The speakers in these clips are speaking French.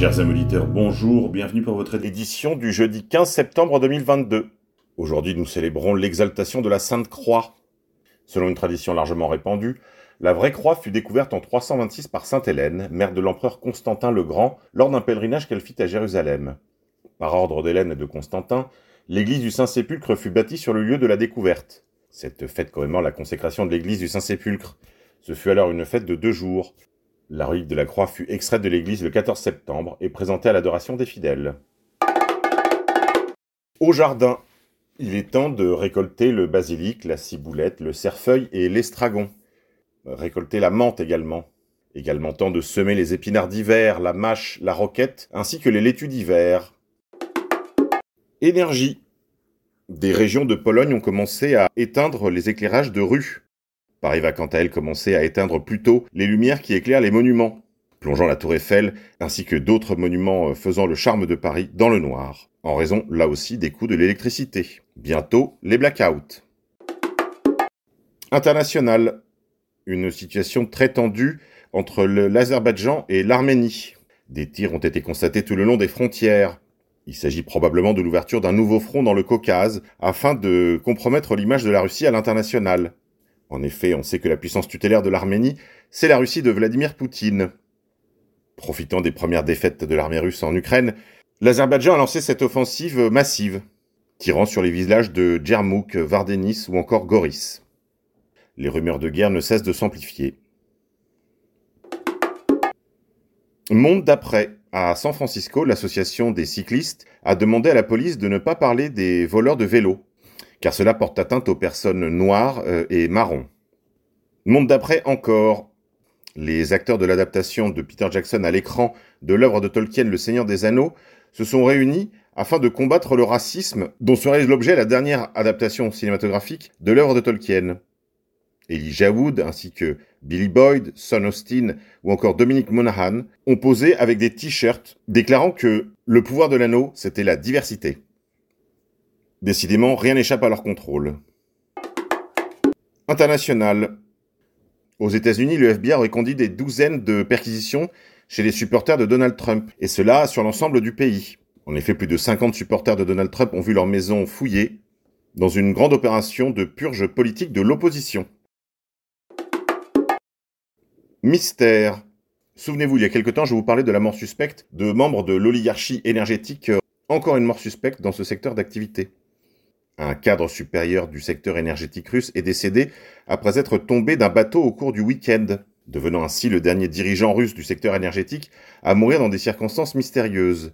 Chers amis bonjour, bienvenue pour votre édition du jeudi 15 septembre 2022. Aujourd'hui, nous célébrons l'exaltation de la Sainte Croix. Selon une tradition largement répandue, la vraie croix fut découverte en 326 par Sainte Hélène, mère de l'empereur Constantin le Grand, lors d'un pèlerinage qu'elle fit à Jérusalem. Par ordre d'Hélène et de Constantin, l'église du Saint-Sépulcre fut bâtie sur le lieu de la découverte. Cette fête commémore la consécration de l'église du Saint-Sépulcre. Ce fut alors une fête de deux jours. La relique de la croix fut extraite de l'église le 14 septembre et présentée à l'adoration des fidèles. Au jardin, il est temps de récolter le basilic, la ciboulette, le cerfeuil et l'estragon. Récolter la menthe également. Également temps de semer les épinards d'hiver, la mâche, la roquette, ainsi que les laitues d'hiver. Énergie. Des régions de Pologne ont commencé à éteindre les éclairages de rue. Paris va quant à elle commencer à éteindre plus tôt les lumières qui éclairent les monuments, plongeant la tour Eiffel ainsi que d'autres monuments euh, faisant le charme de Paris dans le noir, en raison là aussi des coûts de l'électricité. Bientôt les blackouts. International. Une situation très tendue entre l'Azerbaïdjan et l'Arménie. Des tirs ont été constatés tout le long des frontières. Il s'agit probablement de l'ouverture d'un nouveau front dans le Caucase afin de compromettre l'image de la Russie à l'international. En effet, on sait que la puissance tutélaire de l'Arménie, c'est la Russie de Vladimir Poutine. Profitant des premières défaites de l'armée russe en Ukraine, l'Azerbaïdjan a lancé cette offensive massive, tirant sur les villages de Djermouk, Vardenis ou encore Goris. Les rumeurs de guerre ne cessent de s'amplifier. Monde d'après. À San Francisco, l'association des cyclistes a demandé à la police de ne pas parler des voleurs de vélos car cela porte atteinte aux personnes noires euh, et marron. Monde d'après encore, les acteurs de l'adaptation de Peter Jackson à l'écran de l'œuvre de Tolkien Le Seigneur des Anneaux se sont réunis afin de combattre le racisme dont serait l'objet la dernière adaptation cinématographique de l'œuvre de Tolkien. Elijah Wood ainsi que Billy Boyd, Son Austin ou encore Dominic Monaghan ont posé avec des t-shirts déclarant que le pouvoir de l'anneau, c'était la diversité. Décidément, rien n'échappe à leur contrôle. International. Aux États-Unis, le FBI aurait conduit des douzaines de perquisitions chez les supporters de Donald Trump, et cela sur l'ensemble du pays. En effet, plus de 50 supporters de Donald Trump ont vu leur maison fouillée dans une grande opération de purge politique de l'opposition. Mystère. Souvenez-vous, il y a quelque temps, je vous parlais de la mort suspecte de membres de l'oligarchie énergétique. Encore une mort suspecte dans ce secteur d'activité. Un cadre supérieur du secteur énergétique russe est décédé après être tombé d'un bateau au cours du week-end, devenant ainsi le dernier dirigeant russe du secteur énergétique à mourir dans des circonstances mystérieuses.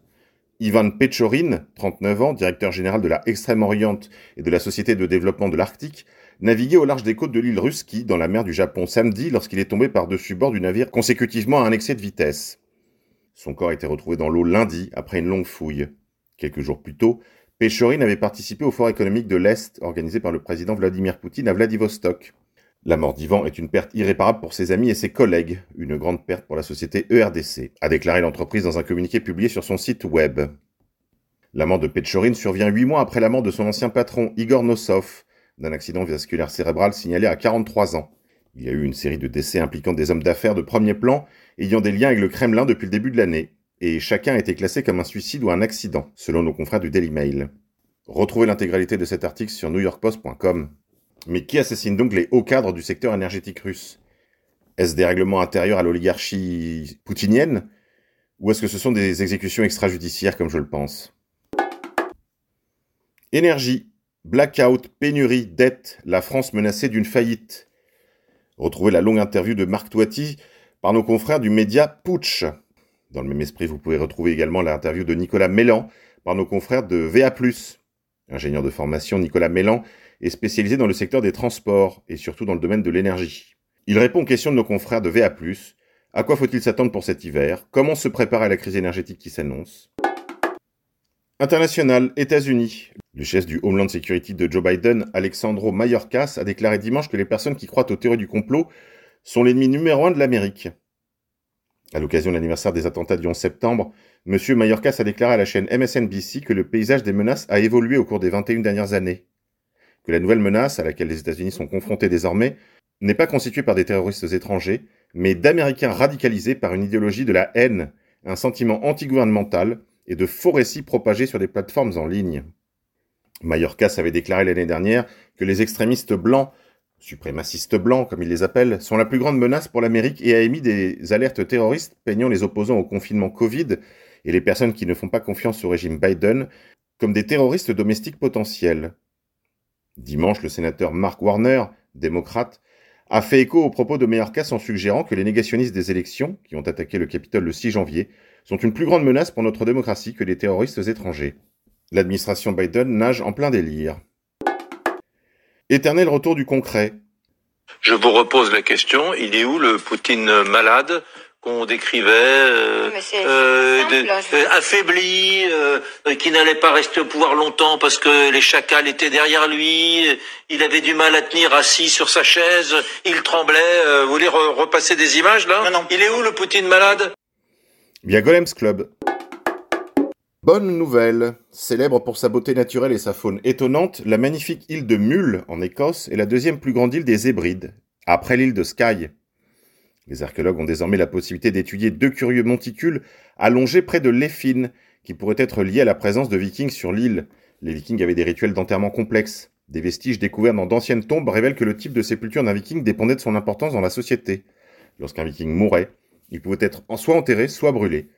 Ivan Pechorin, 39 ans, directeur général de la Extrême-Orient et de la Société de développement de l'Arctique, naviguait au large des côtes de l'île Ruski, dans la mer du Japon, samedi lorsqu'il est tombé par-dessus bord du navire consécutivement à un excès de vitesse. Son corps a été retrouvé dans l'eau lundi après une longue fouille. Quelques jours plus tôt, Péchorine avait participé au Forum économique de l'Est organisé par le président Vladimir Poutine à Vladivostok. La mort d'Ivan est une perte irréparable pour ses amis et ses collègues, une grande perte pour la société ERDC, a déclaré l'entreprise dans un communiqué publié sur son site web. La mort de Péchorine survient huit mois après la mort de son ancien patron Igor Nosov, d'un accident vasculaire cérébral signalé à 43 ans. Il y a eu une série de décès impliquant des hommes d'affaires de premier plan ayant des liens avec le Kremlin depuis le début de l'année, et chacun a été classé comme un suicide ou un accident, selon nos confrères du Daily Mail. Retrouvez l'intégralité de cet article sur newyorkpost.com. Mais qui assassine donc les hauts cadres du secteur énergétique russe? Est-ce des règlements intérieurs à l'oligarchie poutinienne? Ou est-ce que ce sont des exécutions extrajudiciaires comme je le pense? Énergie. Blackout, pénurie, dette, la France menacée d'une faillite. Retrouvez la longue interview de Marc Toiti par nos confrères du média Putsch. Dans le même esprit, vous pouvez retrouver également l'interview de Nicolas Mélan par nos confrères de VA+. Ingénieur de formation, Nicolas Mélan est spécialisé dans le secteur des transports et surtout dans le domaine de l'énergie. Il répond aux questions de nos confrères de VA+. À quoi faut-il s'attendre pour cet hiver? Comment se préparer à la crise énergétique qui s'annonce? International, États-Unis. Le chef du Homeland Security de Joe Biden, Alexandro Mayorkas, a déclaré dimanche que les personnes qui croient aux théories du complot sont l'ennemi numéro un de l'Amérique. À l'occasion de l'anniversaire des attentats du 11 septembre, M. Mayorkas a déclaré à la chaîne MSNBC que le paysage des menaces a évolué au cours des 21 dernières années. Que la nouvelle menace à laquelle les États-Unis sont confrontés désormais n'est pas constituée par des terroristes étrangers, mais d'Américains radicalisés par une idéologie de la haine, un sentiment antigouvernemental et de faux récits propagés sur des plateformes en ligne. Mallorca avait déclaré l'année dernière que les extrémistes blancs, suprémacistes blancs comme ils les appellent, sont la plus grande menace pour l'Amérique et a émis des alertes terroristes peignant les opposants au confinement Covid et les personnes qui ne font pas confiance au régime Biden comme des terroristes domestiques potentiels. Dimanche, le sénateur Mark Warner, démocrate, a fait écho aux propos de Mayorkas en suggérant que les négationnistes des élections, qui ont attaqué le Capitole le 6 janvier, sont une plus grande menace pour notre démocratie que les terroristes étrangers. L'administration Biden nage en plein délire. Éternel retour du concret. Je vous repose la question, il est où le Poutine malade qu'on décrivait euh, euh, euh, affaibli, qui n'allait pas rester au pouvoir longtemps parce que les chacals étaient derrière lui, il avait du mal à tenir assis sur sa chaise, il tremblait. vous voulez repasser des images là? Non, non. Il est où le Poutine malade? Via Golems Club. Bonne nouvelle. Célèbre pour sa beauté naturelle et sa faune étonnante, la magnifique île de Mull, en Écosse, est la deuxième plus grande île des Hébrides, après l'île de Skye. Les archéologues ont désormais la possibilité d'étudier deux curieux monticules allongés près de l'Effine, qui pourraient être liés à la présence de vikings sur l'île. Les vikings avaient des rituels d'enterrement complexes. Des vestiges découverts dans d'anciennes tombes révèlent que le type de sépulture d'un viking dépendait de son importance dans la société. Lorsqu'un viking mourait, il pouvait être soit enterré, soit brûlé.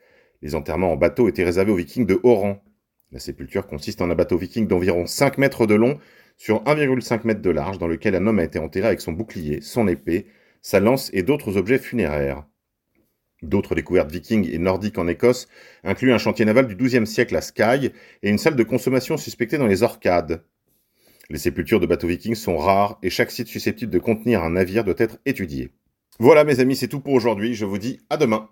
Les enterrements en bateau étaient réservés aux vikings de haut rang. La sépulture consiste en un bateau viking d'environ 5 mètres de long sur 1,5 mètre de large dans lequel un homme a été enterré avec son bouclier, son épée, sa lance et d'autres objets funéraires. D'autres découvertes vikings et nordiques en Écosse incluent un chantier naval du XIIe siècle à Skye et une salle de consommation suspectée dans les Orcades. Les sépultures de bateaux vikings sont rares et chaque site susceptible de contenir un navire doit être étudié. Voilà mes amis, c'est tout pour aujourd'hui, je vous dis à demain.